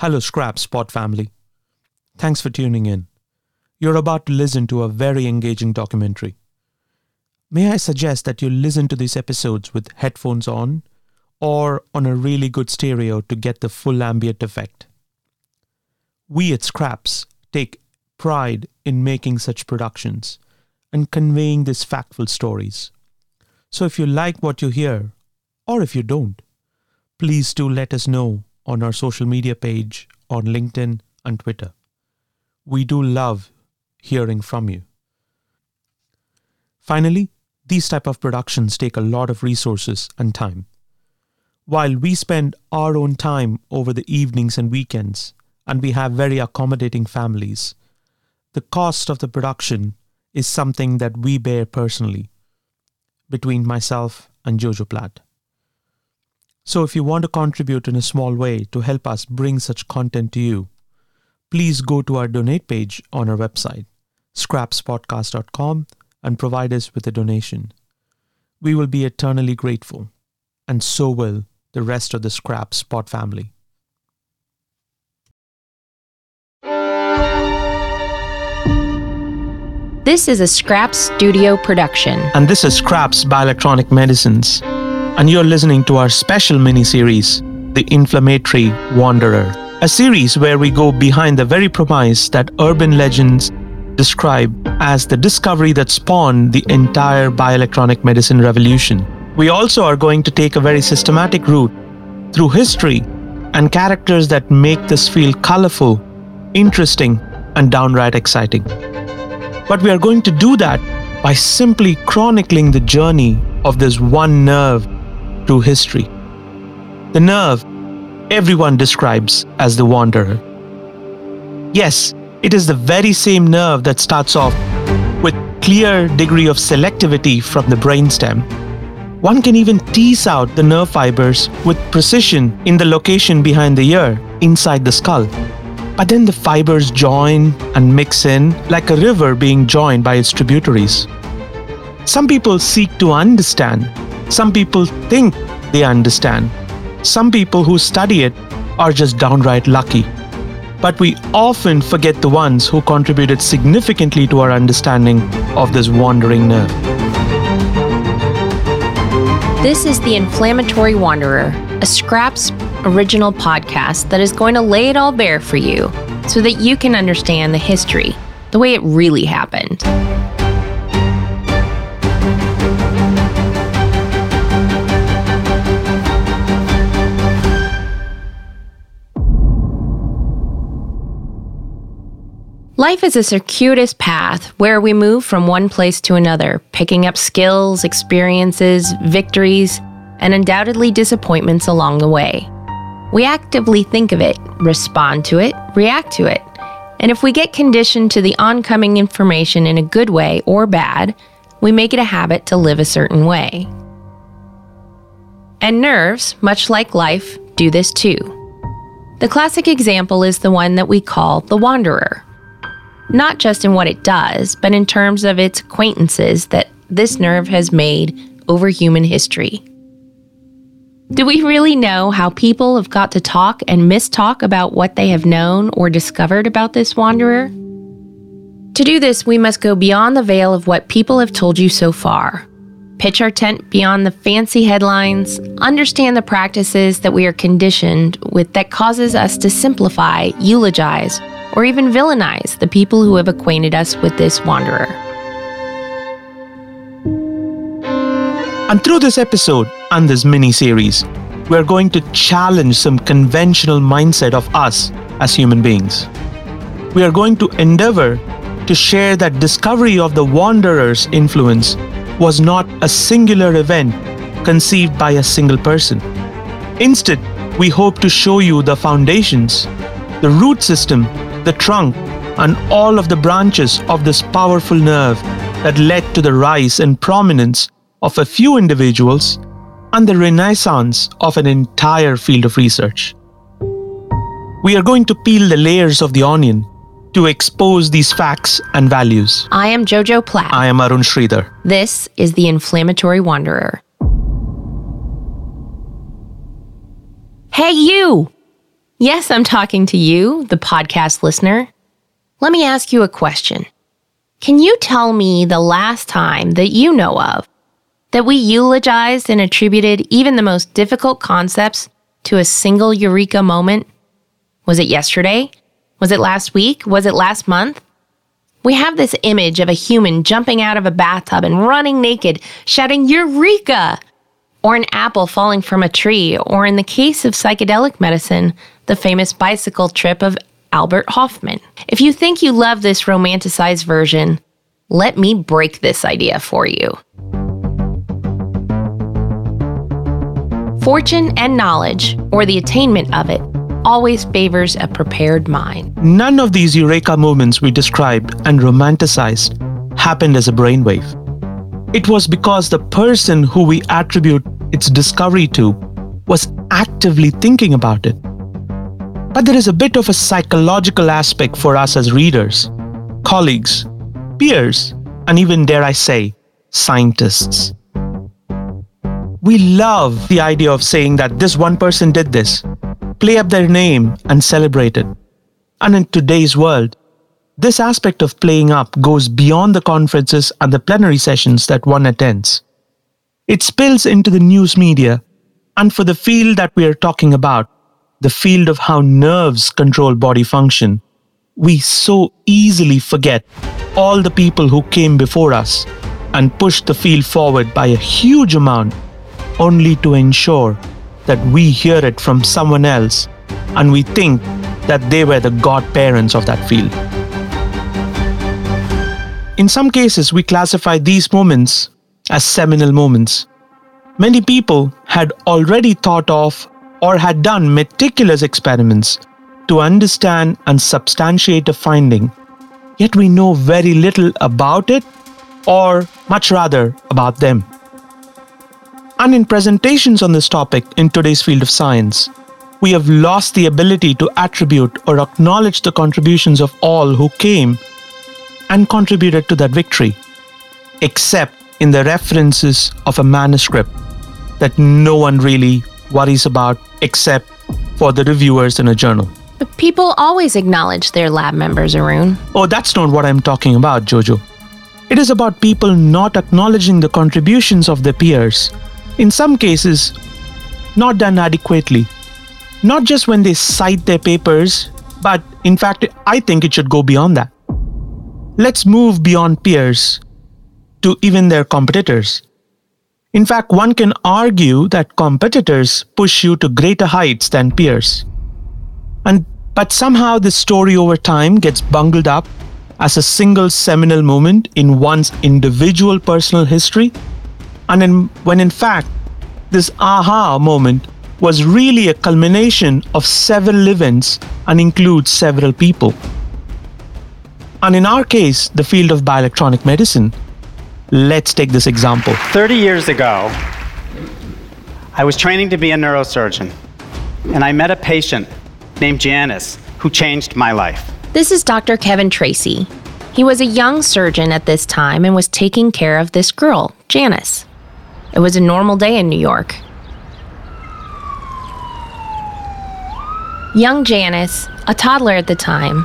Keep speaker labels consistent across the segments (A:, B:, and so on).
A: Hello, Scrap Spot family. Thanks for tuning in. You're about to listen to a very engaging documentary. May I suggest that you listen to these episodes with headphones on or on a really good stereo to get the full ambient effect? We at Scraps take pride in making such productions and conveying these factful stories. So if you like what you hear, or if you don't, please do let us know on our social media page on LinkedIn and Twitter. We do love hearing from you. Finally, these type of productions take a lot of resources and time. While we spend our own time over the evenings and weekends, and we have very accommodating families, the cost of the production is something that we bear personally between myself and Jojo Platt. So if you want to contribute in a small way to help us bring such content to you, please go to our donate page on our website, scrapspodcast.com, and provide us with a donation. We will be eternally grateful, and so will the rest of the Scrap Spot family.
B: This is a Scraps Studio production.
A: And this is Scraps Bioelectronic Medicines. And you're listening to our special mini series, The Inflammatory Wanderer, a series where we go behind the very premise that urban legends describe as the discovery that spawned the entire bioelectronic medicine revolution. We also are going to take a very systematic route through history and characters that make this feel colorful, interesting, and downright exciting. But we are going to do that by simply chronicling the journey of this one nerve through history. The nerve everyone describes as the wanderer. Yes, it is the very same nerve that starts off with clear degree of selectivity from the brainstem. One can even tease out the nerve fibers with precision in the location behind the ear, inside the skull. But then the fibers join and mix in like a river being joined by its tributaries. Some people seek to understand, some people think they understand. Some people who study it are just downright lucky. But we often forget the ones who contributed significantly to our understanding of this wandering nerve.
B: This is The Inflammatory Wanderer, a Scraps original podcast that is going to lay it all bare for you so that you can understand the history, the way it really happened. Life is a circuitous path where we move from one place to another, picking up skills, experiences, victories, and undoubtedly disappointments along the way. We actively think of it, respond to it, react to it. And if we get conditioned to the oncoming information in a good way or bad, we make it a habit to live a certain way. And nerves, much like life, do this too. The classic example is the one that we call the wanderer. Not just in what it does, but in terms of its acquaintances that this nerve has made over human history. Do we really know how people have got to talk and mistalk about what they have known or discovered about this wanderer? To do this, we must go beyond the veil of what people have told you so far. Pitch our tent beyond the fancy headlines, understand the practices that we are conditioned with that causes us to simplify, eulogize, or even villainize the people who have acquainted us with this wanderer.
A: And through this episode and this mini series, we're going to challenge some conventional mindset of us as human beings. We are going to endeavor to share that discovery of the wanderer's influence was not a singular event conceived by a single person. Instead, we hope to show you the foundations, the root system, the trunk, and all of the branches of this powerful nerve that led to the rise and prominence of a few individuals and the renaissance of an entire field of research. We are going to peel the layers of the onion to expose these facts and values.
B: I am Jojo Platt.
A: I am Arun Sridhar.
B: This is The Inflammatory Wanderer. Hey, you! Yes, I'm talking to you, the podcast listener. Let me ask you a question. Can you tell me the last time that you know of that we eulogized and attributed even the most difficult concepts to a single eureka moment? Was it yesterday? Was it last week? Was it last month? We have this image of a human jumping out of a bathtub and running naked, shouting, Eureka! Or an apple falling from a tree, or in the case of psychedelic medicine, the famous bicycle trip of Albert Hofmann. If you think you love this romanticized version, let me break this idea for you. Fortune and knowledge, or the attainment of it, always favors a prepared mind.
A: None of these eureka moments we described and romanticized happened as a brainwave. It was because the person who we attribute its discovery to was actively thinking about it. But there is a bit of a psychological aspect for us as readers, colleagues, peers, and even, dare I say, scientists. We love the idea of saying that this one person did this, play up their name, and celebrate it. And in today's world, this aspect of playing up goes beyond the conferences and the plenary sessions that one attends. It spills into the news media, and for the field that we are talking about, the field of how nerves control body function, we so easily forget all the people who came before us and pushed the field forward by a huge amount, only to ensure that we hear it from someone else and we think that they were the godparents of that field. In some cases, we classify these moments as seminal moments. Many people had already thought of or had done meticulous experiments to understand and substantiate a finding, yet we know very little about it or much rather about them. And in presentations on this topic in today's field of science, we have lost the ability to attribute or acknowledge the contributions of all who came and contributed to that victory, except in the references of a manuscript that no one really worries about except for the reviewers in a journal.
B: But people always acknowledge their lab members, Arun.
A: Oh, that's not what I'm talking about, Jojo. It is about people not acknowledging the contributions of their peers in some cases, not done adequately. Not just when they cite their papers, but in fact, I think it should go beyond that. Let's move beyond peers to even their competitors. In fact, one can argue that competitors push you to greater heights than peers. And but somehow this story over time gets bungled up as a single seminal moment in one's individual personal history and in, when in fact, this aha moment was really a culmination of several events and includes several people. And in our case, the field of bioelectronic medicine, let's take this example.
C: 30 years ago, I was training to be a neurosurgeon, and I met a patient named Janice who changed my life.
B: This is Dr. Kevin Tracey. He was a young surgeon at this time and was taking care of this girl, Janice. It was a normal day in New York. Young Janice, a toddler at the time,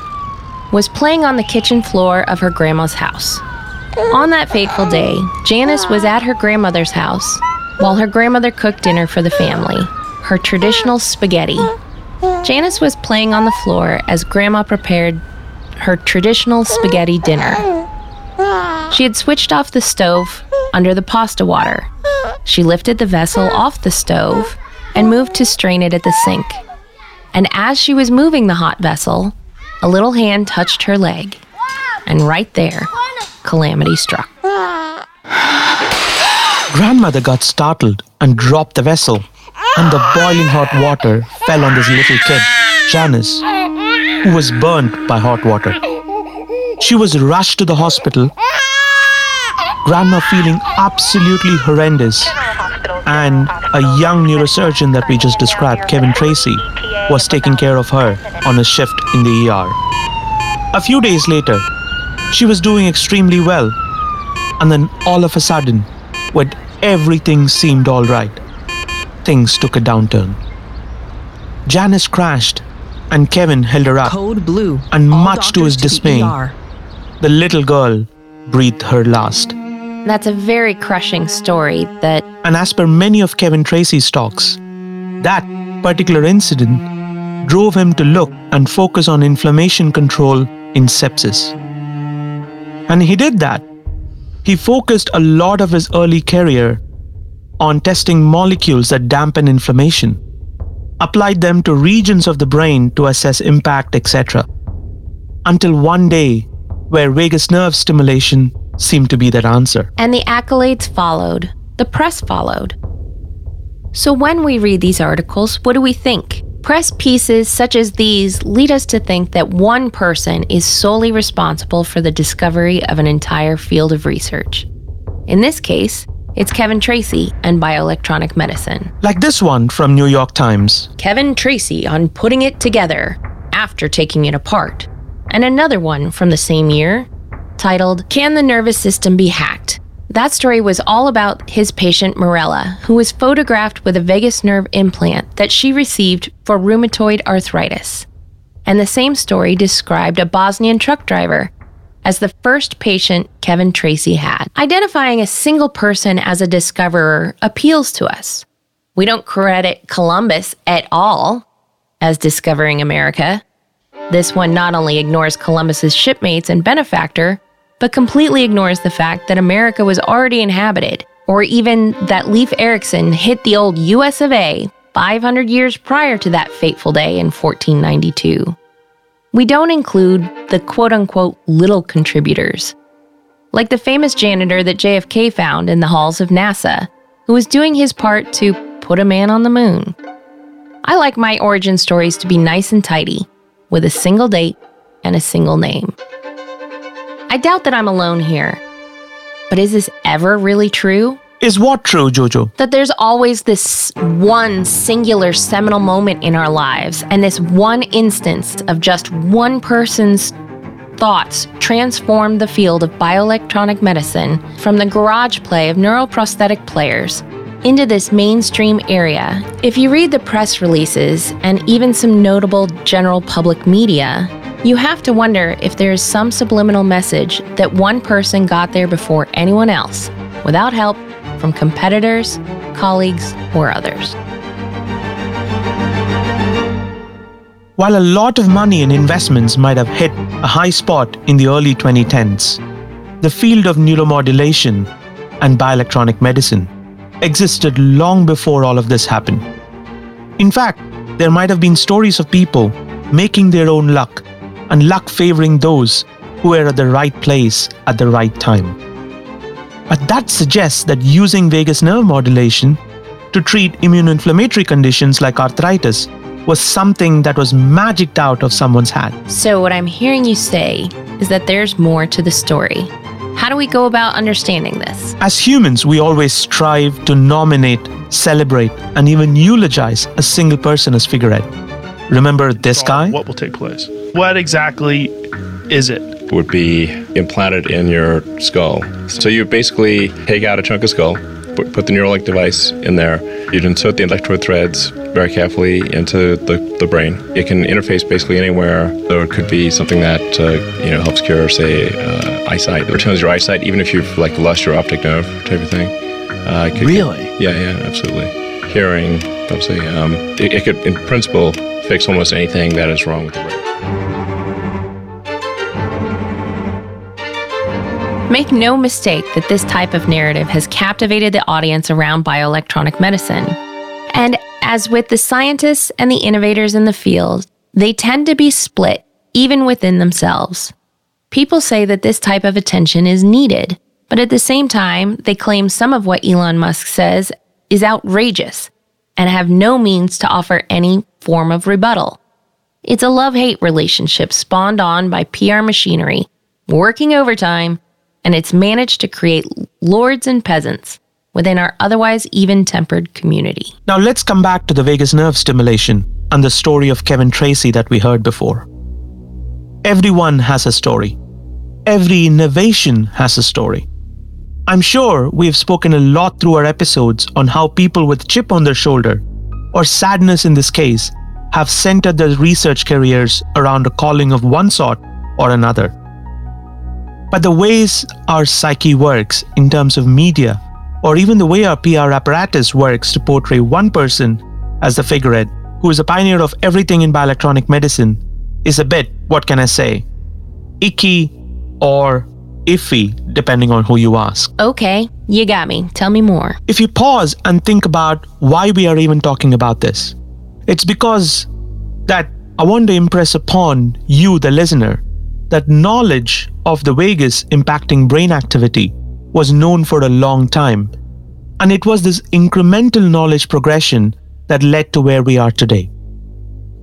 B: was playing on the kitchen floor of her grandma's house. On that fateful day, Janice was at her grandmother's house while her grandmother cooked dinner for the family, her traditional spaghetti. Janice was playing on the floor as grandma prepared her traditional spaghetti dinner. She had switched off the stove under the pasta water she lifted the vessel off the stove and moved to strain it at the sink. And as she was moving the hot vessel, a little hand touched her leg. And right there, calamity struck.
A: Grandmother got startled and dropped the vessel, and the boiling hot water fell on this little kid, Janice, who was burnt by hot water. She was rushed to the hospital grandma feeling absolutely horrendous. And a young neurosurgeon that we just described, Kevin Tracey, was taking care of her on a shift in the ER. A few days later, she was doing extremely well. And then all of a sudden, when everything seemed all right, things took a downturn. Janice crashed And Kevin held her up.
D: Code blue.
A: And
D: All
A: much to his
D: doctors
A: dismay,
D: the ER.
A: the little girl breathed her last.
B: That's a very crushing story that
A: And as per many of Kevin Tracey's talks, that particular incident drove him to look and focus on inflammation control in sepsis. And he did that. He focused a lot of his early career on testing molecules that dampen inflammation, applied them to regions of the brain to assess impact, etc. Until one day, where vagus nerve stimulation seemed to be that answer.
B: And the accolades followed, the press followed. So when we read these articles, what do we think? Press pieces such as these lead us to think that one person is solely responsible for the discovery of an entire field of research. In this case, it's Kevin Tracey and bioelectronic medicine.
A: Like this one from New York Times.
B: Kevin Tracey on putting it together after taking it apart. And another one from the same year titled Can the Nervous System Be Hacked? That story was all about his patient Morella, who was photographed with a vagus nerve implant that she received for rheumatoid arthritis. And the same story described a Bosnian truck driver as the first patient Kevin Tracey had. Identifying a single person as a discoverer appeals to us. We don't credit Columbus at all as discovering America. This one not only ignores Columbus's shipmates and benefactor, but completely ignores the fact that America was already inhabited, or even that Leif Erikson hit the old US of A 500 years prior to that fateful day in 1492. We don't include the quote unquote little contributors, like the famous janitor that JFK found in the halls of NASA, who was doing his part to put a man on the moon. I like my origin stories to be nice and tidy, with a single date and a single name. I doubt that I'm alone here. But is this ever really true?
A: Is what true, Jojo?
B: That there's always this one singular seminal moment in our lives, and this one instance of just one person's thoughts transformed the field of bioelectronic medicine from the garage play of neuroprosthetic players into this mainstream area. If you read the press releases and even some notable general public media, you have to wonder if there is some subliminal message that one person got there before anyone else, without help from competitors, colleagues, or others.
A: While a lot of money and investments might have hit a high spot in the early 2010s, the field of neuromodulation and bioelectronic medicine existed long before all of this happened. In fact, there might have been stories of people making their own luck and luck favoring those who were at the right place at the right time. But that suggests that using vagus nerve modulation to treat immune inflammatory conditions like arthritis was something that was magicked out of someone's hat.
B: So, what I'm hearing you say is that there's more to the story. How do we go about understanding this?
A: As humans, we always strive to nominate, celebrate, and even eulogize a single person as figurehead. Remember this guy?
E: What will take place? What exactly is it?
F: would be implanted in your skull. So you basically take out a chunk of skull, put, put the Neuralink device in there. You'd insert the electrode threads very carefully into the, the brain. It can interface basically anywhere. So it could be something that uh, you know helps cure, say, uh, eyesight, returns your eyesight, even if you've like lost your optic nerve type of thing. Uh, it could-
E: Really?
F: Yeah, yeah, absolutely. Hearing, obviously, um, it, it could, in principle, fix almost anything that is wrong with the brain.
B: Make no mistake that this type of narrative has captivated the audience around bioelectronic medicine. And as with the scientists and the innovators in the field, they tend to be split even within themselves. People say that this type of attention is needed, but at the same time, they claim some of what Elon Musk says is outrageous and have no means to offer any form of rebuttal. It's a love hate relationship spawned on by PR machinery, working overtime, and it's managed to create lords and peasants within our otherwise even tempered community.
A: Now let's come back to the vagus nerve stimulation and the story of Kevin Tracey that we heard before. Everyone has a story. Every innovation has a story. I'm sure we've spoken a lot through our episodes on how people with chip on their shoulder, or sadness in this case, have centered their research careers around a calling of one sort or another. But the ways our psyche works in terms of media, or even the way our PR apparatus works to portray one person as the figurehead, who is a pioneer of everything in bioelectronic medicine, is a bit, what can I say, icky or iffy, depending on who you ask.
B: Okay, you got me. Tell me more.
A: If you pause and think about why we are even talking about this, it's because that I want to impress upon you, the listener, that knowledge of the vagus impacting brain activity was known for a long time. And it was this incremental knowledge progression that led to where we are today.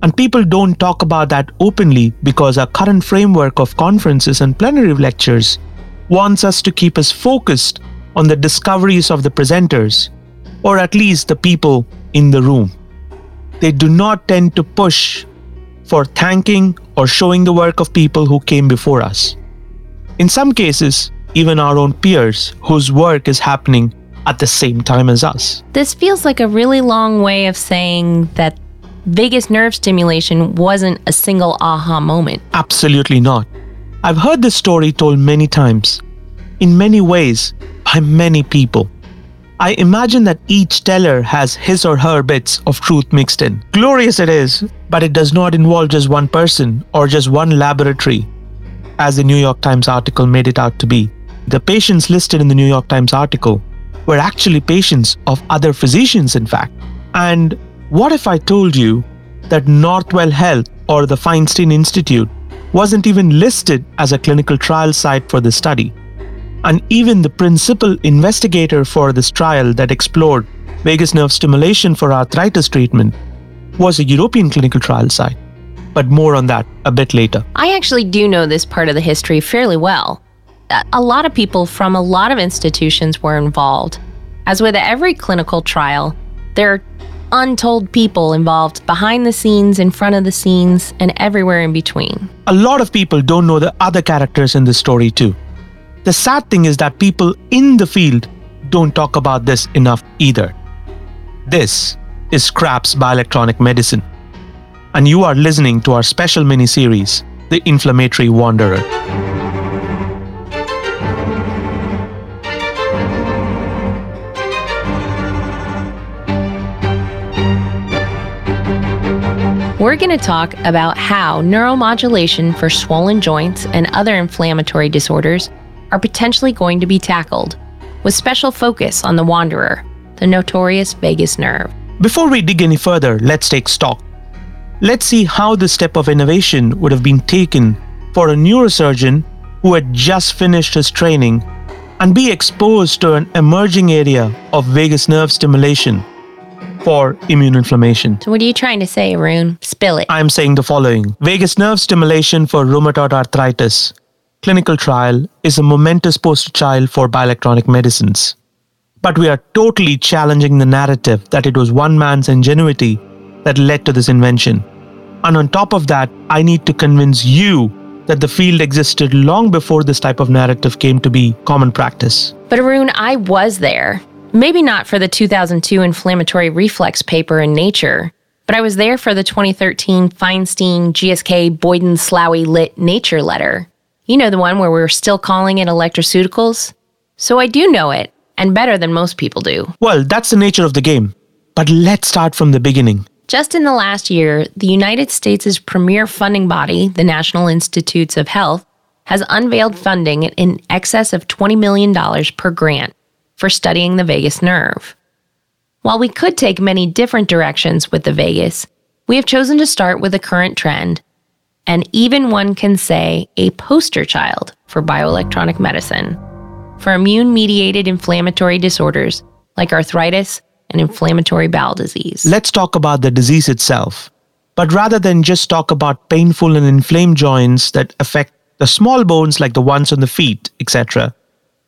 A: And people don't talk about that openly because our current framework of conferences and plenary lectures wants us to keep us focused on the discoveries of the presenters, or at least the people in the room. They do not tend to push for thanking or showing the work of people who came before us. In some cases, even our own peers whose work is happening at the same time as us.
B: This feels like a really long way of saying that vagus nerve stimulation wasn't a single aha moment.
A: Absolutely not. I've heard this story told many times, in many ways, by many people. I imagine that each teller has his or her bits of truth mixed in. Glorious it is, but it does not involve just one person or just one laboratory, as the New York Times article made it out to be. The patients listed in the New York Times article were actually patients of other physicians, in fact. And what if I told you that Northwell Health or the Feinstein Institute wasn't even listed as a clinical trial site for the study? And even the principal investigator for this trial that explored vagus nerve stimulation for arthritis treatment was a European clinical trial site. But more on that a bit later.
B: I actually do know this part of the history fairly well. A lot of people from a lot of institutions were involved. As with every clinical trial, there are untold people involved behind the scenes, in front of the scenes, and everywhere in between.
A: A lot of people don't know the other characters in the story, too. The sad thing is that people in the field don't talk about this enough either. This is Scraps Bioelectronic Medicine, and you are listening to our special mini series, The Inflammatory Wanderer.
B: We're going to talk about how neuromodulation for swollen joints and other inflammatory disorders are potentially going to be tackled, with special focus on the wanderer, the notorious vagus nerve.
A: Before we dig any further, let's take stock. Let's see how this step of innovation would have been taken for a neurosurgeon who had just finished his training and be exposed to an emerging area of vagus nerve stimulation for immune inflammation.
B: So, what are you trying to say, Arun? Spill it.
A: I'm saying the following Vagus nerve stimulation for rheumatoid arthritis clinical trial is a momentous poster child for bioelectronic medicines. But we are totally challenging the narrative that it was one man's ingenuity that led to this invention. And on top of that, I need to convince you that the field existed long before this type of narrative came to be common practice.
B: But Arun, I was there. Maybe not for the 2002 inflammatory reflex paper in Nature, but I was there for the 2013 Feinstein GSK Boyden Slaoui Litt Nature letter. You know the one where we're still calling it electroceuticals? So I do know it, and better than most people do.
A: Well, that's the nature of the game. But let's start from the beginning.
B: Just in the last year, the United States' premier funding body, the National Institutes of Health, has unveiled funding in excess of $20 million per grant for studying the vagus nerve. While we could take many different directions with the vagus, we have chosen to start with the current trend, and even one can say a poster child for bioelectronic medicine for immune mediated inflammatory disorders like arthritis and inflammatory bowel disease.
A: Let's talk about the disease itself. But rather than just talk about painful and inflamed joints that affect the small bones like the ones on the feet, etc.,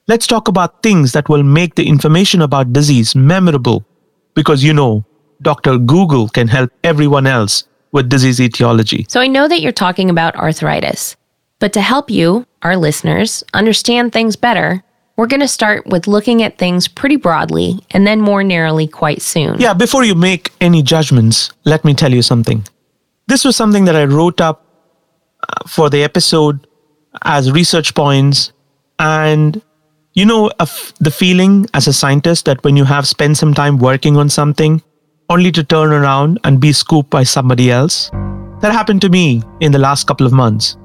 A: Let's talk about things that will make the information about disease memorable because you know, Dr. Google can help everyone else with disease etiology.
B: So I know that you're talking about arthritis, but to help you, our listeners, understand things better, we're going to start with looking at things pretty broadly and then more narrowly quite soon.
A: Yeah, before you make any judgments, let me tell you something. This was something that I wrote up uh, for the episode as research points. And you know, the feeling as a scientist that when you have spent some time working on something, only to turn around and be scooped by somebody else? That happened to me in the last couple of months.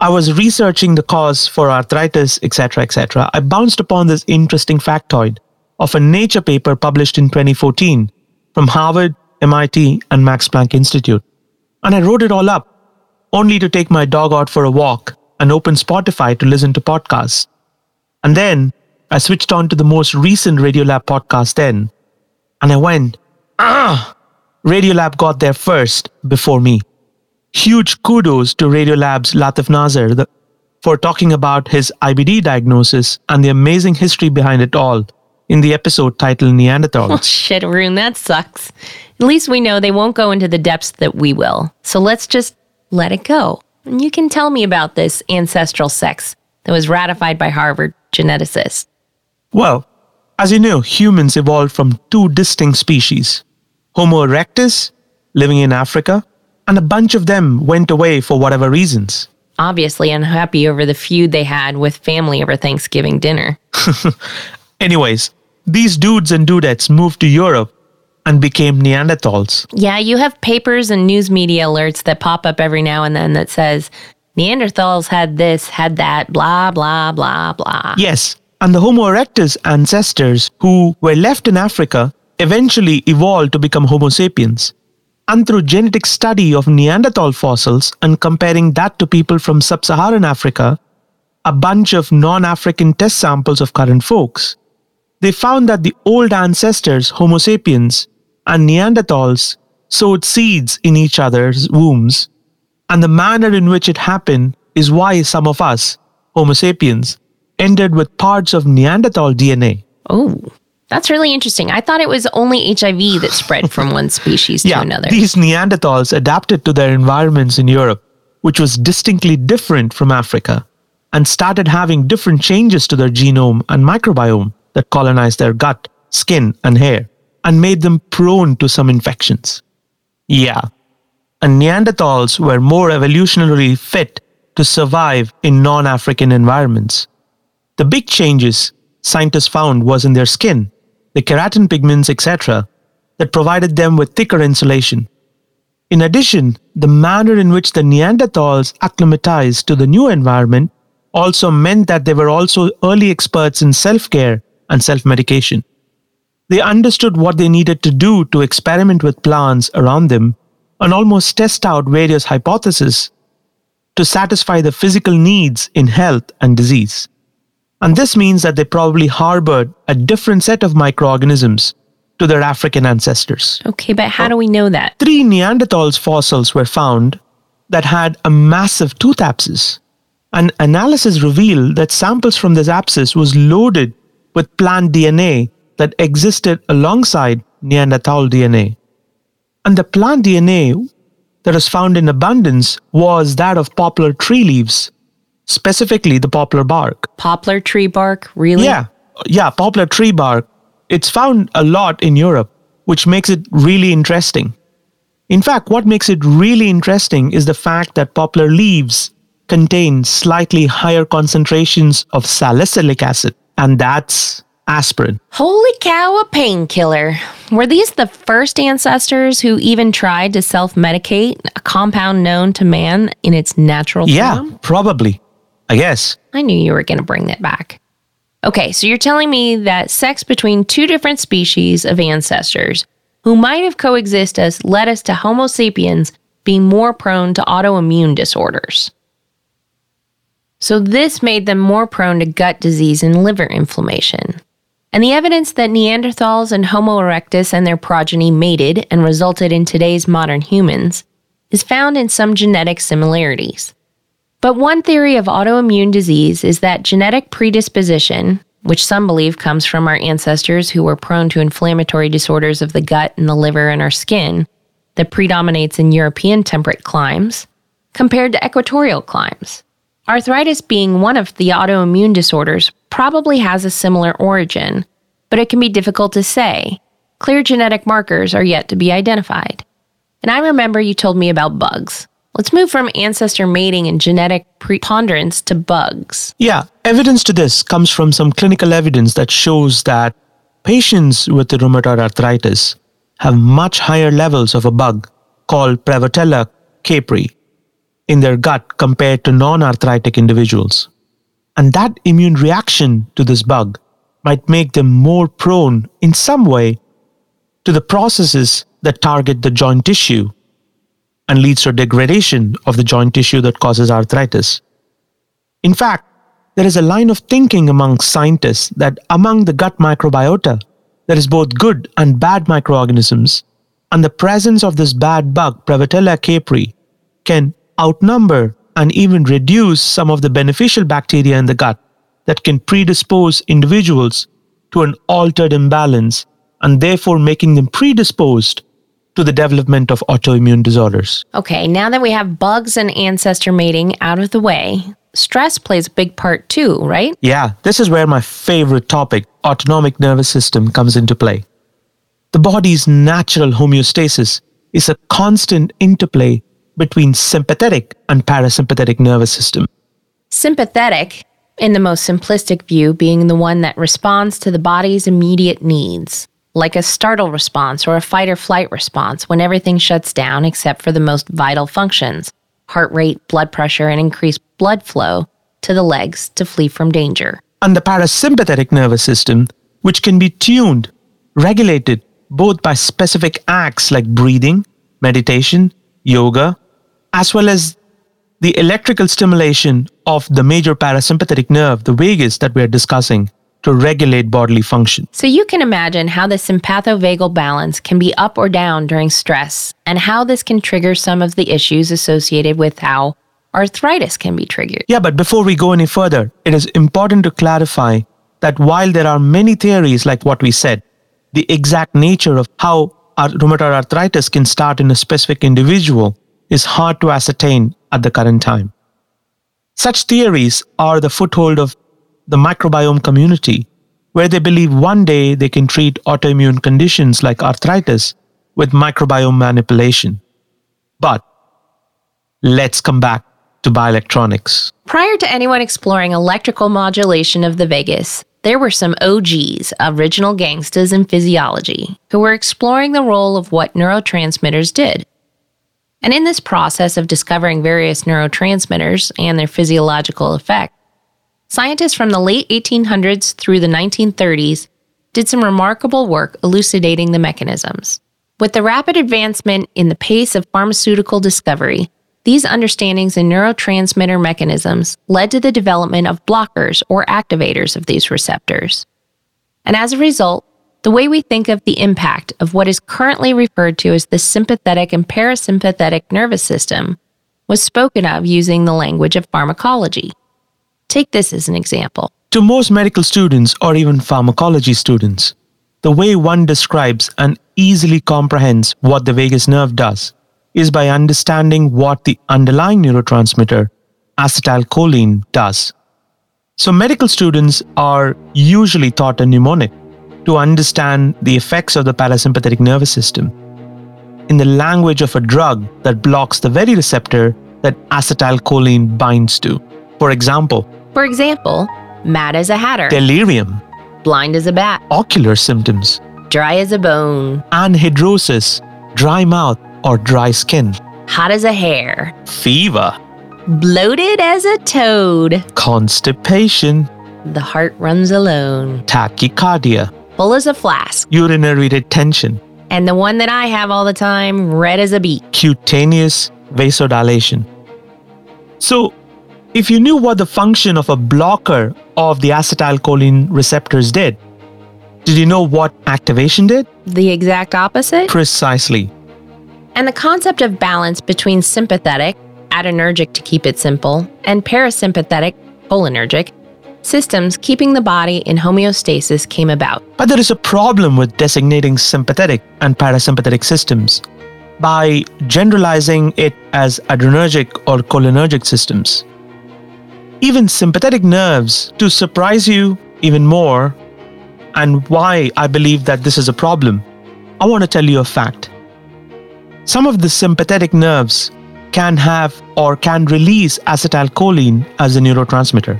A: I was researching the cause for arthritis, etc., etc. I bounced upon this interesting factoid of a Nature paper published in 2014 from Harvard, MIT, and Max Planck Institute. And I wrote it all up, only to take my dog out for a walk and open Spotify to listen to podcasts. And then I switched on to the most recent Radiolab podcast then, and I went, ah! Radiolab got there first before me. Huge kudos to Radiolab's Latif Nasser the, for talking about his IBD diagnosis and the amazing history behind it all in the episode titled Neanderthals.
B: Oh, shit, Arun, that sucks. At least we know they won't go into the depths that we will. So let's just let it go. And you can tell me about this ancestral sex that was ratified by Harvard geneticists.
A: Well, as you know, humans evolved from two distinct species Homo erectus, living in Africa, and a bunch of them went away for whatever reasons.
B: Obviously unhappy over the feud they had with family over Thanksgiving dinner.
A: Anyways, these dudes and dudettes moved to Europe and became Neanderthals.
B: Yeah, you have papers and news media alerts that pop up every now and then that says Neanderthals had this, had that, blah, blah, blah, blah.
A: Yes, and the Homo erectus ancestors who were left in Africa eventually evolved to become Homo sapiens. And through genetic study of Neanderthal fossils and comparing that to people from sub Saharan Africa, a bunch of non African test samples of current folks, they found that the old ancestors, Homo sapiens, and Neanderthals sowed seeds in each other's wombs. And the manner in which it happened is why some of us, Homo sapiens, ended with parts of Neanderthal DNA.
B: Oh. That's really interesting. I thought it was only HIV that spread from one species to
A: yeah,
B: another.
A: These Neanderthals adapted to their environments in Europe, which was distinctly different from Africa, and started having different changes to their genome and microbiome that colonized their gut, skin, and hair, and made them prone to some infections. Yeah, and Neanderthals were more evolutionarily fit to survive in non African environments. The big changes scientists found was in their skin the keratin pigments, etc., that provided them with thicker insulation. In addition, the manner in which the Neanderthals acclimatized to the new environment also meant that they were also early experts in self care and self medication. They understood what they needed to do to experiment with plants around them and almost test out various hypotheses to satisfy the physical needs in health and disease. And this means that they probably harbored a different set of microorganisms to their African ancestors.
B: Okay, but how uh, do we know that?
A: Three Neanderthals fossils were found that had a massive tooth abscess. An analysis revealed that samples from this abscess was loaded with plant DNA that existed alongside Neanderthal DNA. And the plant DNA that was found in abundance was that of poplar tree leaves, specifically the poplar bark.
B: Poplar tree bark, really?
A: Yeah, yeah, poplar tree bark. It's found a lot in Europe, which makes it really interesting. In fact, what makes it really interesting is the fact that poplar leaves contain slightly higher concentrations of salicylic acid, and that's aspirin.
B: Holy cow, a painkiller. Were these the first ancestors who even tried to self medicate, a compound known to man in its natural
A: yeah,
B: form?
A: Yeah, probably. I guess.
B: I knew you were going to bring that back. Okay, so you're telling me that sex between two different species of ancestors who might have coexisted has led us to Homo sapiens being more prone to autoimmune disorders. So, this made them more prone to gut disease and liver inflammation. And the evidence that Neanderthals and Homo erectus and their progeny mated and resulted in today's modern humans is found in some genetic similarities. But one theory of autoimmune disease is that genetic predisposition, which some believe comes from our ancestors who were prone to inflammatory disorders of the gut and the liver and our skin, that predominates in European temperate climes, compared to equatorial climes. Arthritis being one of the autoimmune disorders probably has a similar origin, but it can be difficult to say. Clear genetic markers are yet to be identified. And I remember you told me about bugs. Let's move from ancestor mating and genetic preponderance to bugs.
A: Yeah, evidence to this comes from some clinical evidence that shows that patients with rheumatoid arthritis have much higher levels of a bug called Prevotella copri in their gut compared to non arthritic individuals. And that immune reaction to this bug might make them more prone in some way to the processes that target the joint tissue and leads to degradation of the joint tissue that causes arthritis. In fact, there is a line of thinking among scientists that among the gut microbiota, there is both good and bad microorganisms, and the presence of this bad bug, Prevotella copri, can outnumber and even reduce some of the beneficial bacteria in the gut that can predispose individuals to an altered imbalance and therefore making them predisposed to the development of autoimmune disorders.
B: Okay, now that we have bugs and ancestor mating out of the way, stress plays a big part too, right?
A: Yeah, this is where my favorite topic, autonomic nervous system, comes into play. The body's natural homeostasis is a constant interplay between sympathetic and parasympathetic nervous system.
B: Sympathetic, in the most simplistic view, being the one that responds to the body's immediate needs like a startle response or a fight or flight response when everything shuts down except for the most vital functions heart rate, blood pressure, and increased blood flow to the legs to flee from danger.
A: And the parasympathetic nervous system, which can be tuned, regulated both by specific acts like breathing, meditation, yoga, as well as the electrical stimulation of the major parasympathetic nerve, the vagus that we are discussing, to regulate bodily function.
B: So you can imagine how the sympathovagal balance can be up or down during stress and how this can trigger some of the issues associated with how arthritis can be triggered.
A: Yeah, but before we go any further, it is important to clarify that while there are many theories like what we said, the exact nature of how rheumatoid arthritis can start in a specific individual is hard to ascertain at the current time. Such theories are the foothold of the microbiome community, where they believe one day they can treat autoimmune conditions like arthritis with microbiome manipulation. But let's come back to bioelectronics.
B: Prior to anyone exploring electrical modulation of the vagus, there were some OGs, original gangsters in physiology, who were exploring the role of what neurotransmitters did. And in this process of discovering various neurotransmitters and their physiological effect, Scientists from the late 1800s through the 1930s did some remarkable work elucidating the mechanisms. With the rapid advancement in the pace of pharmaceutical discovery, these understandings in neurotransmitter mechanisms led to the development of blockers or activators of these receptors. And as a result, the way we think of the impact of what is currently referred to as the sympathetic and parasympathetic nervous system was spoken of using the language of pharmacology. Take this as an example.
A: To most medical students or even pharmacology students, the way one describes and easily comprehends what the vagus nerve does is by understanding what the underlying neurotransmitter, acetylcholine, does. So, medical students are usually taught a mnemonic to understand the effects of the parasympathetic nervous system in the language of a drug that blocks the very receptor that acetylcholine binds to. For example,
B: for example, mad as a hatter,
A: delirium,
B: blind as a bat,
A: ocular symptoms,
B: dry as a bone,
A: anhidrosis, dry mouth or dry skin,
B: hot as a hare,
A: fever,
B: bloated as a toad,
A: constipation,
B: the heart runs alone,
A: tachycardia,
B: full as a flask,
A: urinary retention,
B: and the one that I have all the time, red as a beet,
A: cutaneous vasodilation. So, if you knew what the function of a blocker of the acetylcholine receptors did, did you know what activation did?
B: The exact opposite?
A: Precisely.
B: And the concept of balance between sympathetic, adrenergic to keep it simple, and parasympathetic, cholinergic, systems keeping the body in homeostasis came about.
A: But there is a problem with designating sympathetic and parasympathetic systems by generalizing it as adrenergic or cholinergic systems even sympathetic nerves to surprise you even more and why I believe that this is a problem, I want to tell you a fact. some of the sympathetic nerves can have or can release acetylcholine as a neurotransmitter.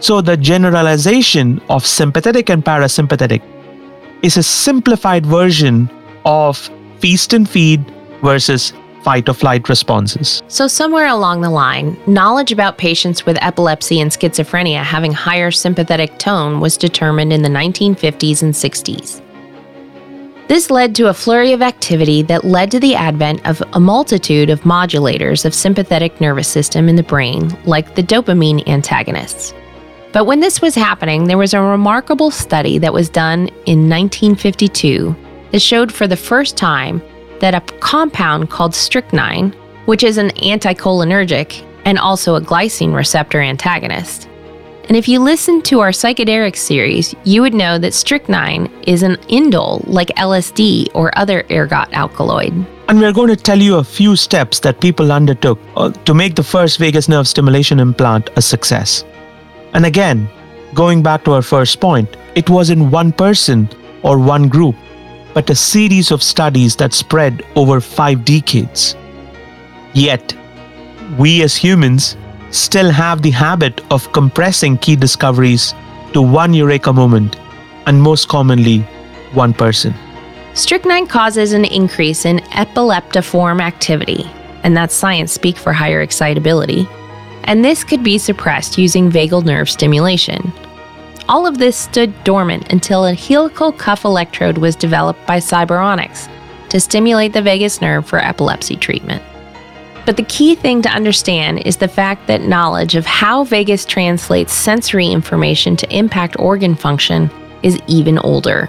A: So, the generalization of sympathetic and parasympathetic is a simplified version of feast and feed versus fight or flight responses.
B: So, somewhere along the line, knowledge about patients with epilepsy and schizophrenia having higher sympathetic tone was determined in the 1950s and 60s. This led to a flurry of activity that led to the advent of a multitude of modulators of sympathetic nervous system in the brain, like the dopamine antagonists. But when this was happening, there was a remarkable study that was done in 1952 that showed for the first time that a compound called strychnine, which is an anticholinergic and also a glycine receptor antagonist. And if you listen to our psychedelic series, you would know that strychnine is an indole like LSD or other ergot alkaloid.
A: And we're going to tell you a few steps that people undertook uh, to make the first vagus nerve stimulation implant a success. And again, going back to our first point, it wasn't one person or one group but a series of studies that spread over five decades. Yet, we as humans still have the habit of compressing key discoveries to one eureka moment, and most commonly, one person.
B: Strychnine causes an increase in epileptiform activity, and that's science speak for higher excitability, and this could be suppressed using vagal nerve stimulation. All of this stood dormant until a helical cuff electrode was developed by Cyberonics to stimulate the vagus nerve for epilepsy treatment. But the key thing to understand is the fact that knowledge of how vagus translates sensory information to impact organ function is even older.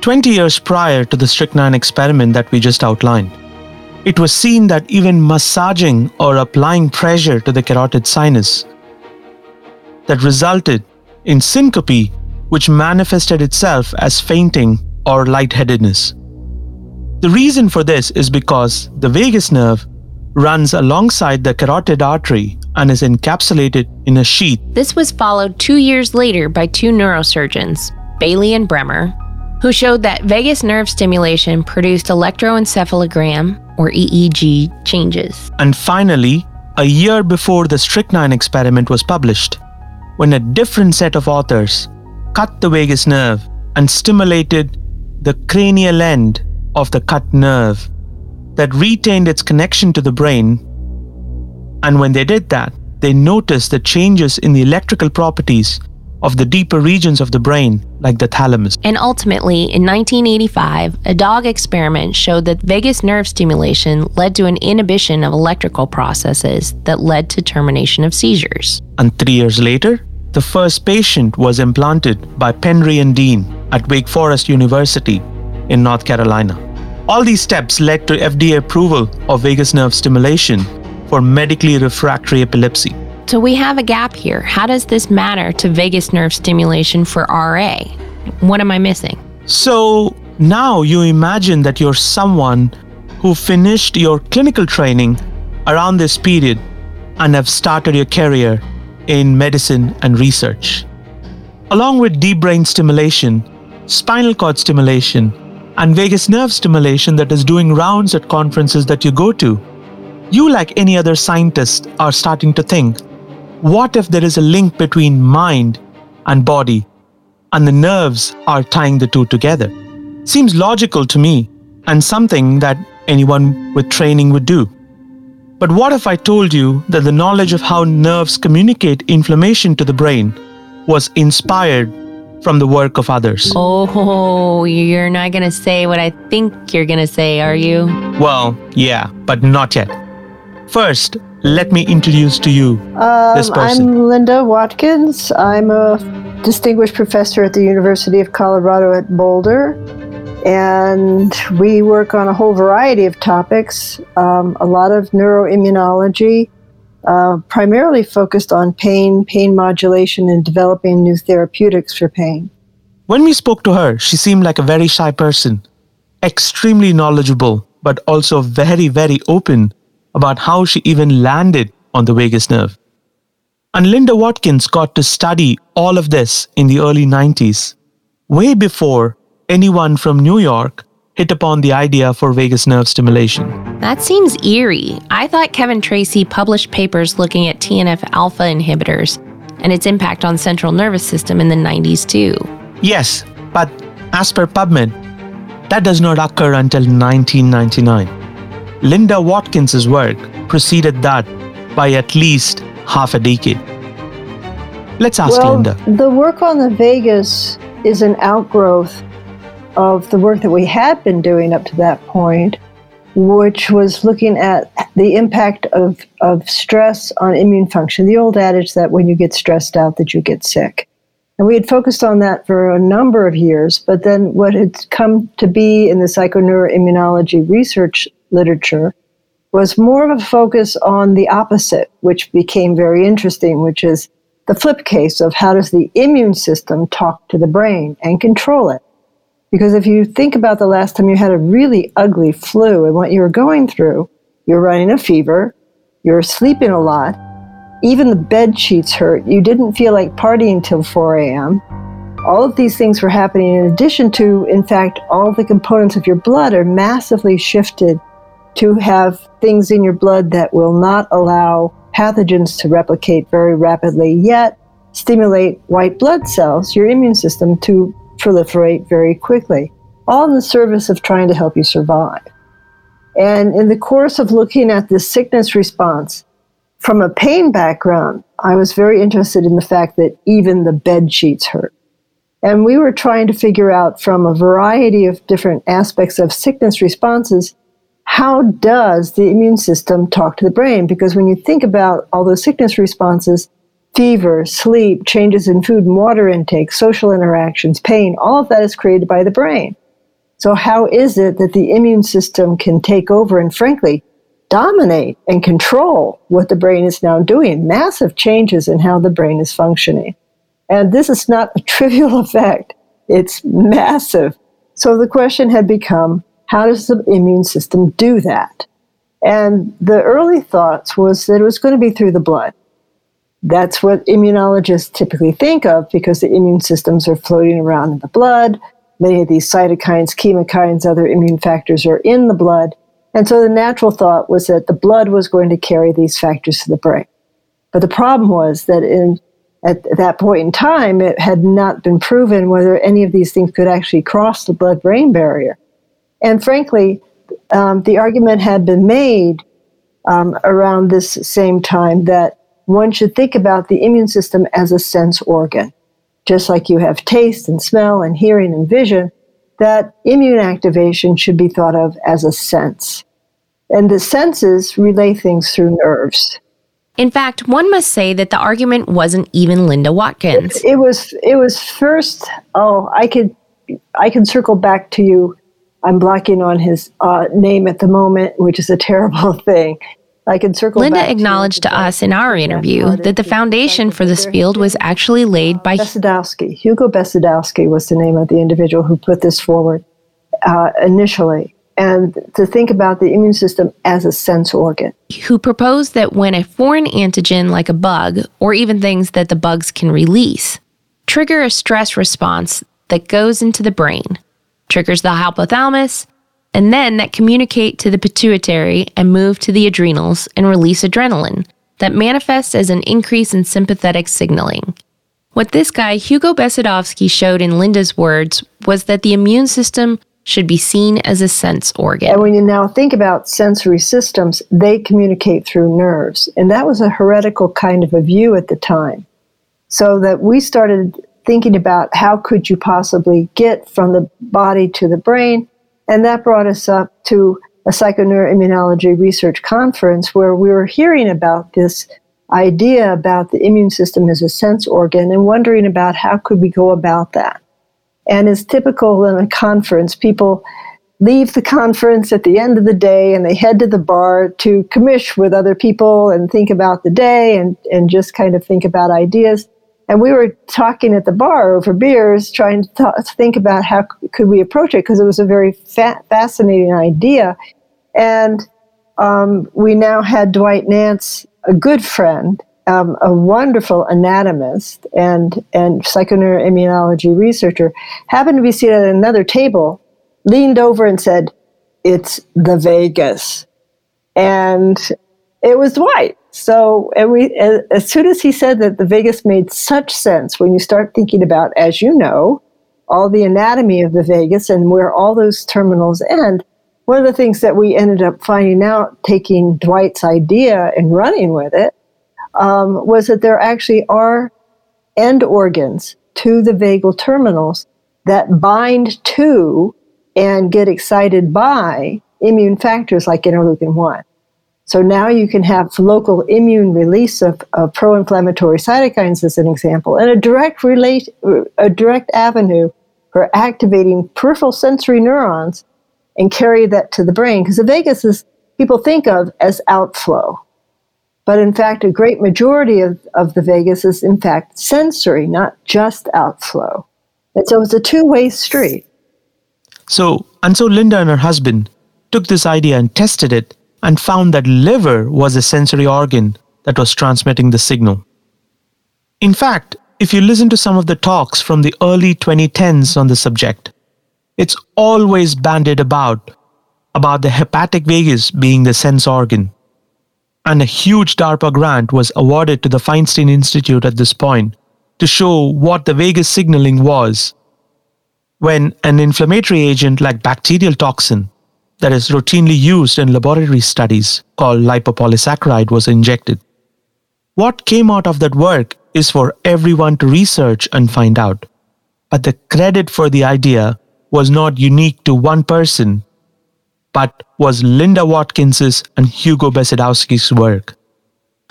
A: 20 years prior to the strychnine experiment that we just outlined, it was seen that even massaging or applying pressure to the carotid sinus that resulted in syncope, which manifested itself as fainting or lightheadedness. The reason for this is because the vagus nerve runs alongside the carotid artery and is encapsulated in a sheath.
B: This was followed two years later by two neurosurgeons, Bailey and Bremer, who showed that vagus nerve stimulation produced electroencephalogram or EEG changes.
A: And finally, a year before the strychnine experiment was published, when a different set of authors cut the vagus nerve and stimulated the cranial end of the cut nerve that retained its connection to the brain. And when they did that, they noticed the changes in the electrical properties of the deeper regions of the brain, like the thalamus.
B: And ultimately, in 1985, a dog experiment showed that vagus nerve stimulation led to an inhibition of electrical processes that led to termination of seizures.
A: And three years later, the first patient was implanted by Penry and Dean at Wake Forest University in North Carolina. All these steps led to FDA approval of vagus nerve stimulation for medically refractory epilepsy.
B: So we have a gap here. How does this matter to vagus nerve stimulation for RA? What am I missing?
A: So now you imagine that you're someone who finished your clinical training around this period and have started your career in medicine and research. Along with deep brain stimulation, spinal cord stimulation, and vagus nerve stimulation that is doing rounds at conferences that you go to, you, like any other scientist, are starting to think what if there is a link between mind and body, and the nerves are tying the two together? Seems logical to me, and something that anyone with training would do. But what if I told you that the knowledge of how nerves communicate inflammation to the brain was inspired from the work of others?
B: Oh, you're not going to say what I think you're going to say, are you?
A: Well, yeah, but not yet. First, let me introduce to you
D: Um,
A: this person.
D: I'm Linda Watkins. I'm a distinguished professor at the University of Colorado at Boulder. And we work on a whole variety of topics, um, a lot of neuroimmunology, uh, primarily focused on pain, pain modulation, and developing new therapeutics for pain.
A: When we spoke to her, she seemed like a very shy person, extremely knowledgeable, but also very, very open about how she even landed on the vagus nerve. And Linda Watkins got to study all of this in the early 90s, way before anyone from New York hit upon the idea for vagus nerve stimulation.
B: That seems eerie. I thought Kevin Tracey published papers looking at TNF alpha inhibitors and its impact on central nervous system in the 90s too.
A: Yes, but as per PubMed, that does not occur until 1999. Linda Watkins's work preceded that by at least half a decade. Let's ask
D: well,
A: Linda.
D: The work on the vagus is an outgrowth of the work that we had been doing up to that point, which was looking at the impact of, of stress on immune function. The old adage that when you get stressed out that you get sick. And we had focused on that for a number of years, but then what had come to be in the psychoneuroimmunology research literature was more of a focus on the opposite, which became very interesting, which is the flip case of how does the immune system talk to the brain and control it. Because if you think about the last time you had a really ugly flu and what you were going through, you're running a fever, you're sleeping a lot, even the bed sheets hurt, you didn't feel like partying till 4 a.m. All of these things were happening in addition to, in fact, all the components of your blood are massively shifted to have things in your blood that will not allow pathogens to replicate very rapidly, yet stimulate white blood cells, your immune system, to proliferate very quickly, all in the service of trying to help you survive. And in the course of looking at the sickness response, from a pain background, I was very interested in the fact that even the bed sheets hurt. And we were trying to figure out from a variety of different aspects of sickness responses how does the immune system talk to the brain? Because when you think about all those sickness responses, fever, sleep, changes in food and water intake, social interactions, pain, all of that is created by the brain. So, how is it that the immune system can take over and, frankly, dominate and control what the brain is now doing? Massive changes in how the brain is functioning. And this is not a trivial effect, it's massive. So, the question had become how does the immune system do that? And the early thoughts was that it was going to be through the blood. That's what immunologists typically think of because the immune systems are floating around in the blood. Many of these cytokines, chemokines, other immune factors are in the blood. And so the natural thought was that the blood was going to carry these factors to the brain. But the problem was that in, at that point in time, it had not been proven whether any of these things could actually cross the blood brain barrier. And frankly, um, the argument had been made um, around this same time that one should think about the immune system as a sense organ. Just like you have taste and smell and hearing and vision, that immune activation should be thought of as a sense. And the senses relay things through nerves.
B: In fact, one must say that the argument wasn't even Linda Watkins.
D: It, it was it was first oh, I could I can circle back to you I'm blocking on his uh, name at the moment, which is a terrible thing. I can circle.
B: Linda acknowledged to, to us in our interview that the foundation for this field was actually laid by
D: Besedovsky. Hugo Besedovsky was the name of the individual who put this forward uh, initially, and to think about the immune system as a sense organ.
B: Who proposed that when a foreign antigen, like a bug, or even things that the bugs can release, trigger a stress response that goes into the brain, triggers the hypothalamus, and then that communicate to the pituitary and move to the adrenals and release adrenaline that manifests as an increase in sympathetic signaling. What this guy, Hugo Besedovsky, showed in Linda's words was that the immune system should be seen as a sense organ.
D: And when you now think about sensory systems, they communicate through nerves. And that was a heretical kind of a view at the time. So that we started thinking about how could you possibly get from the body to the brain. And that brought us up to a psychoneuroimmunology research conference where we were hearing about this idea about the immune system as a sense organ and wondering about how could we go about that. And as typical in a conference, people leave the conference at the end of the day and they head to the bar to commish with other people and think about the day and, and just kind of think about ideas. And we were talking at the bar over beers, trying to, to think about how c- could we approach it because it was a very fa- fascinating idea. And um, we now had Dwight Nance, a good friend, um, a wonderful anatomist and and psychoneuroimmunology researcher, happened to be seated at another table leaned over and said, It's the vagus. And it was Dwight. So, and we, as soon as he said that the vagus made such sense when you start thinking about, as you know, all the anatomy of the vagus and where all those terminals end, one of the things that we ended up finding out, taking Dwight's idea and running with it, um, was that there actually are end organs to the vagal terminals that bind to and get excited by immune factors like interleukin 1. So now you can have local immune release of, of pro-inflammatory cytokines, as an example, and a direct relate, a direct avenue for activating peripheral sensory neurons and carry that to the brain. Because the vagus is people think of as outflow, but in fact, a great majority of, of the vagus is in fact sensory, not just outflow. And so it's a two-way street.
A: So, and so Linda and her husband took this idea and tested it and found that liver was a sensory organ that was transmitting the signal. In fact, if you listen to some of the talks from the early 2010s on the subject, it's always banded about about the hepatic vagus being the sense organ. And a huge DARPA grant was awarded to the Feinstein Institute at this point to show what the vagus signaling was when an inflammatory agent like bacterial toxin that is routinely used in laboratory studies called lipopolysaccharide was injected. What came out of that work is for everyone to research and find out. But the credit for the idea was not unique to one person, but was Linda Watkins's and Hugo Besedovsky's work.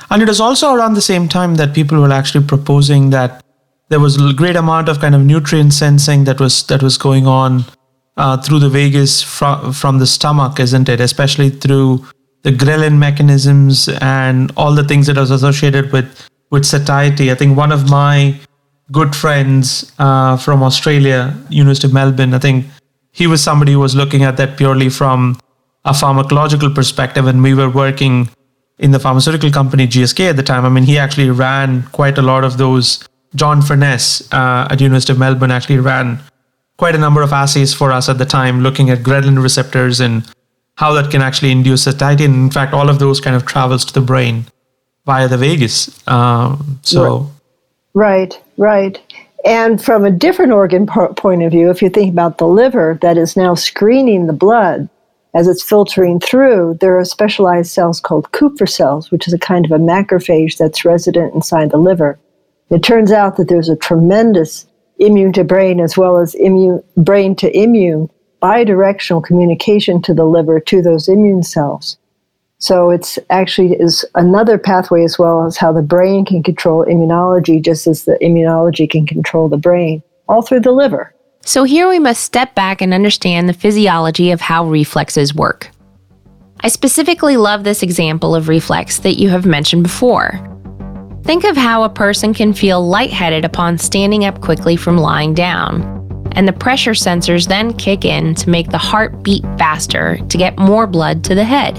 A: And it was also around the same time that people were actually proposing that there was a great amount of kind of nutrient sensing that was that was going on uh, through the vagus from from the stomach, isn't it? Especially through the ghrelin mechanisms and all the things that are associated with with satiety. I think one of my good friends uh, from Australia, University of Melbourne, I think he was somebody who was looking at that purely from a pharmacological perspective, and we were working in the pharmaceutical company GSK at the time. I mean, he actually ran quite a lot of those. John Furness uh, at University of Melbourne actually ran quite a number of assays for us at the time, looking at ghrelin receptors and how that can actually induce satiety. And in fact, all of those kind of travels to the brain via the vagus. Um, so,
D: right, right. And from a different organ point of view, if you think about the liver that is now screening the blood as it's filtering through, there are specialized cells called Kupffer cells, which is a kind of a macrophage that's resident inside the liver. It turns out that there's a tremendous immune to brain as well as immune brain to immune bidirectional communication to the liver to those immune cells. So it's actually is another pathway as well as how the brain can control immunology just as the immunology can control the brain all through the liver.
B: So here we must step back and understand the physiology of how reflexes work. I specifically love this example of reflex that you have mentioned before. Think of how a person can feel lightheaded upon standing up quickly from lying down. And the pressure sensors then kick in to make the heart beat faster to get more blood to the head,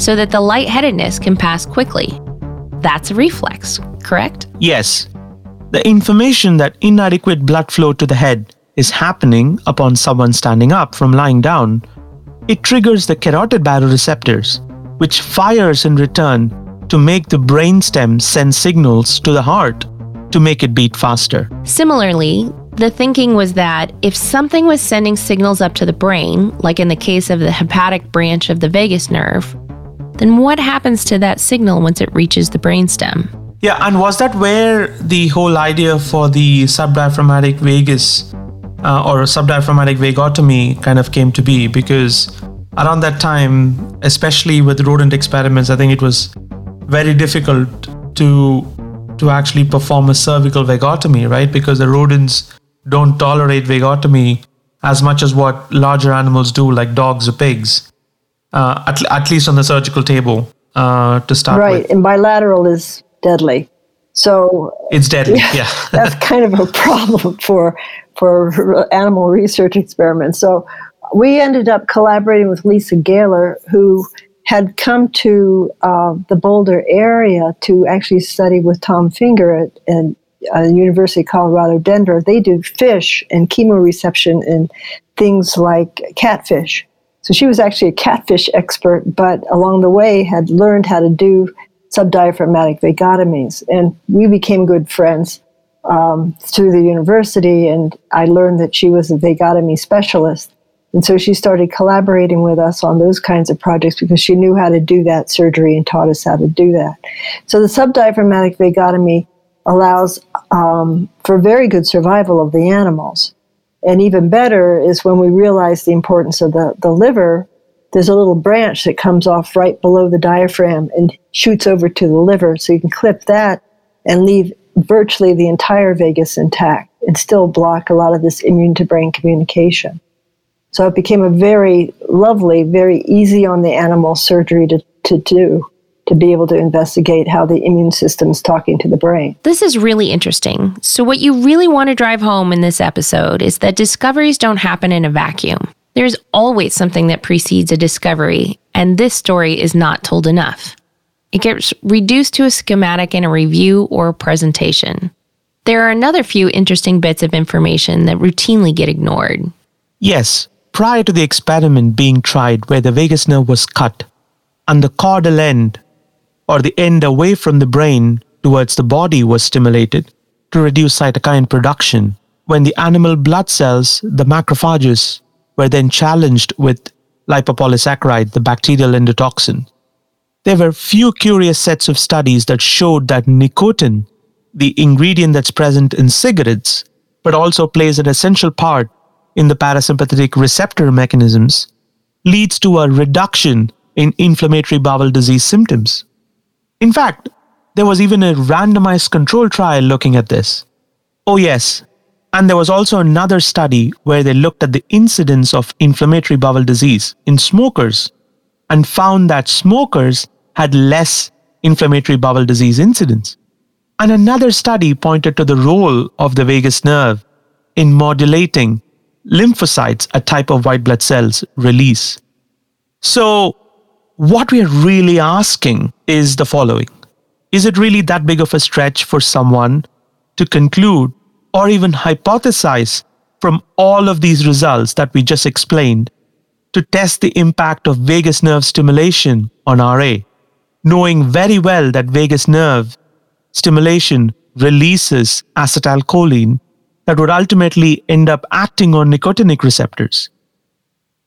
B: so that the lightheadedness can pass quickly. That's a reflex, correct?
A: Yes. The information that inadequate blood flow to the head is happening upon someone standing up from lying down. It triggers the carotid baroreceptors, which fires in return to make the brainstem send signals to the heart to make it beat faster.
B: Similarly, the thinking was that if something was sending signals up to the brain, like in the case of the hepatic branch of the vagus nerve, then what happens to that signal once it reaches the brainstem?
A: Yeah, and was that where the whole idea for the subdiaphragmatic vagus uh, or subdiaphragmatic vagotomy kind of came to be? Because around that time, especially with rodent experiments, I think it was very difficult to to actually perform a cervical vagotomy, right? Because the rodents don't tolerate vagotomy as much as what larger animals do, like dogs or pigs, uh, at, at least on the surgical table uh, to start
D: right.
A: with.
D: Right, and bilateral is deadly. So
A: it's deadly. Yeah, yeah.
D: that's kind of a problem for for animal research experiments. So we ended up collaborating with Lisa Goehler, who had come to uh, the Boulder area to actually study with Tom Finger at, at uh, University of Colorado Denver. They do fish and chemoreception and things like catfish. So she was actually a catfish expert, but along the way had learned how to do subdiaphragmatic vagotomies. And we became good friends um, through the university, and I learned that she was a vagotomy specialist. And so she started collaborating with us on those kinds of projects because she knew how to do that surgery and taught us how to do that. So the subdiaphragmatic vagotomy allows um, for very good survival of the animals. And even better is when we realize the importance of the, the liver, there's a little branch that comes off right below the diaphragm and shoots over to the liver. So you can clip that and leave virtually the entire vagus intact and still block a lot of this immune to brain communication. So it became a very lovely, very easy on the animal surgery to, to do to be able to investigate how the immune system is talking to the brain.
B: This is really interesting. So, what you really want to drive home in this episode is that discoveries don't happen in a vacuum. There's always something that precedes a discovery, and this story is not told enough. It gets reduced to a schematic in a review or a presentation. There are another few interesting bits of information that routinely get ignored.
A: Yes, prior to the experiment being tried where the vagus nerve was cut and the caudal end or the end away from the brain towards the body was stimulated to reduce cytokine production. When the animal blood cells, the macrophages, were then challenged with lipopolysaccharide, the bacterial endotoxin. There were few curious sets of studies that showed that nicotine, the ingredient that's present in cigarettes, but also plays an essential part in the parasympathetic receptor mechanisms, leads to a reduction in inflammatory bowel disease symptoms. In fact, there was even a randomized control trial looking at this. Oh, yes. And there was also another study where they looked at the incidence of inflammatory bowel disease in smokers and found that smokers had less inflammatory bowel disease incidence. And another study pointed to the role of the vagus nerve in modulating lymphocytes, a type of white blood cells release. So, what we are really asking is the following Is it really that big of a stretch for someone to conclude or even hypothesize from all of these results that we just explained to test the impact of vagus nerve stimulation on RA, knowing very well that vagus nerve stimulation releases acetylcholine that would ultimately end up acting on nicotinic receptors?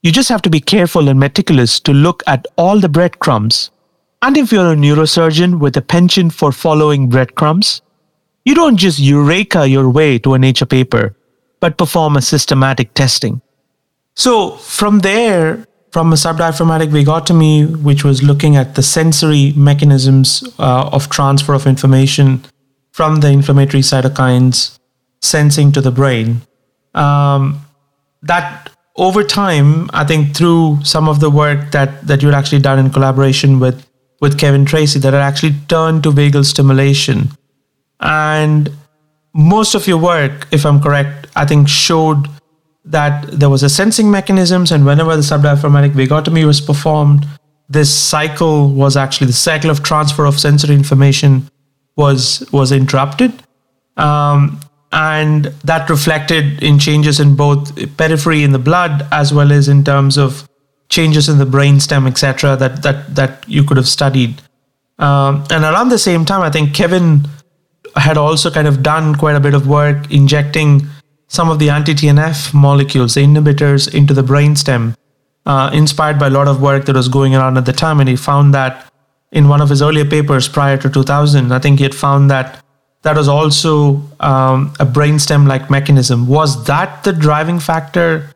A: You just have to be careful and meticulous to look at all the breadcrumbs. And if you're a neurosurgeon with a penchant for following breadcrumbs, you don't just eureka your way to a nature paper, but perform a systematic testing. So from there, from a subdiaphragmatic vagotomy, which was looking at the sensory mechanisms uh, of transfer of information from the inflammatory cytokines sensing to the brain, um, that over time, I think through some of the work that that you'd actually done in collaboration with with Kevin Tracey, that had actually turned to vagal stimulation, and most of your work, if I'm correct, I think showed that there was a sensing mechanisms, and whenever the subdiaphragmatic vagotomy was performed, this cycle was actually the cycle of transfer of sensory information was was interrupted. Um, and that reflected in changes in both periphery in the blood as well as in terms of changes in the brainstem, etc. That that that you could have studied. Um, and around the same time, I think Kevin had also kind of done quite a bit of work injecting some of the anti-TNF molecules, the inhibitors, into the brainstem, uh, inspired by a lot of work that was going around at the time. And he found that in one of his earlier papers prior to 2000, I think he had found that that was also um, a brainstem like mechanism. Was that the driving factor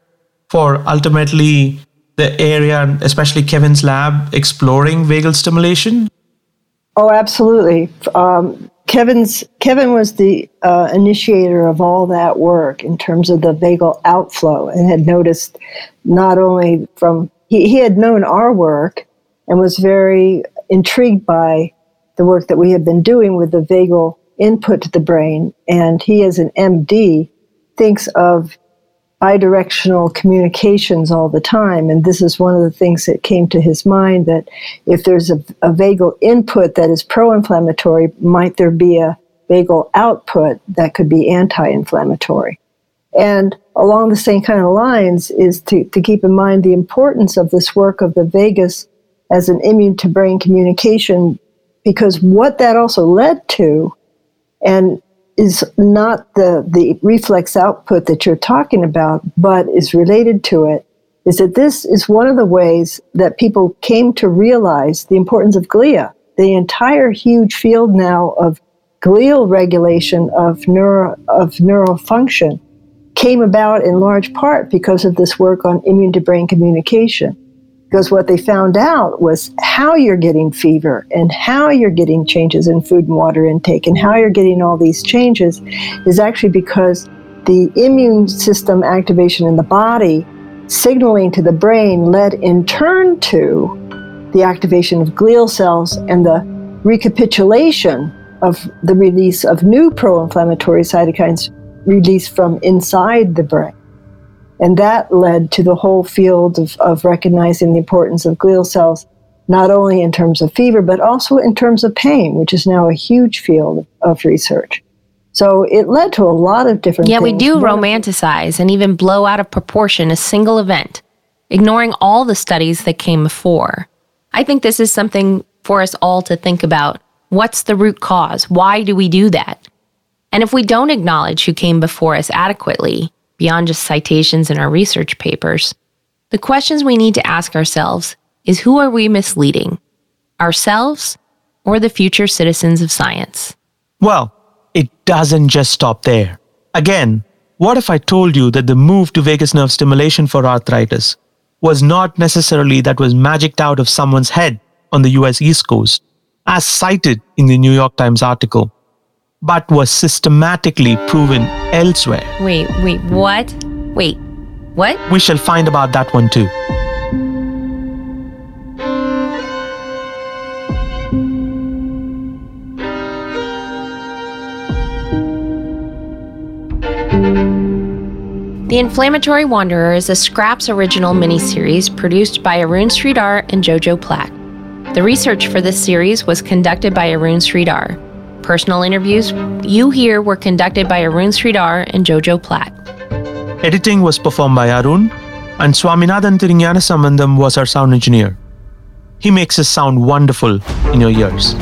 A: for ultimately the area, especially Kevin's lab, exploring vagal stimulation?
D: Oh, absolutely. Um, Kevin's Kevin was the uh, initiator of all that work in terms of the vagal outflow, and had noticed not only from he, he had known our work and was very intrigued by the work that we had been doing with the vagal input to the brain. And he, as an MD, thinks of bidirectional communications all the time. And this is one of the things that came to his mind that if there's a, a vagal input that is pro inflammatory, might there be a vagal output that could be anti inflammatory? And along the same kind of lines is to, to keep in mind the importance of this work of the vagus as an immune to brain communication, because what that also led to, and is not the, the reflex output that you're talking about, but is related to it, is that this is one of the ways that people came to realize the importance of glia. The entire huge field now of glial regulation of neuro of neural function came about in large part because of this work on immune to brain communication. Because what they found out was how you're getting fever and how you're getting changes in food and water intake and how you're getting all these changes is actually because the immune system activation in the body signaling to the brain led in turn to the activation of glial cells and the recapitulation of the release of new pro inflammatory cytokines released from inside the brain. And that led to the whole field of, of recognizing the importance of glial cells, not only in terms of fever, but also in terms of pain, which is now a huge field of research. So it led to a lot of different
B: yeah,
D: things.
B: we do romanticize and even blow out of proportion a single event, ignoring all the studies that came before. I think this is something for us all to think about. What's the root cause? Why do we do that? And if we don't acknowledge who came before us adequately, beyond just citations in our research papers, the questions we need to ask ourselves is who are we misleading? Ourselves or the future citizens of science?
A: Well, it doesn't just stop there. Again, what if I told you that the move to vagus nerve stimulation for arthritis was not necessarily that was magicked out of someone's head on the US East Coast, as cited in the New York Times article, but was systematically proven elsewhere?
B: Wait, wait, what? Wait, what?
A: We shall find about that one too.
B: The Inflammatory Wanderer is a Scraps original miniseries produced by Arun Sridhar and Jojo Platt. The research for this series was conducted by Arun Sridhar. Personal interviews you hear were conducted by Arun Sridhar and Jojo Platt.
A: Editing was performed by Arun, and Swaminathan Sambandam was our sound engineer. He makes us sound wonderful in your ears.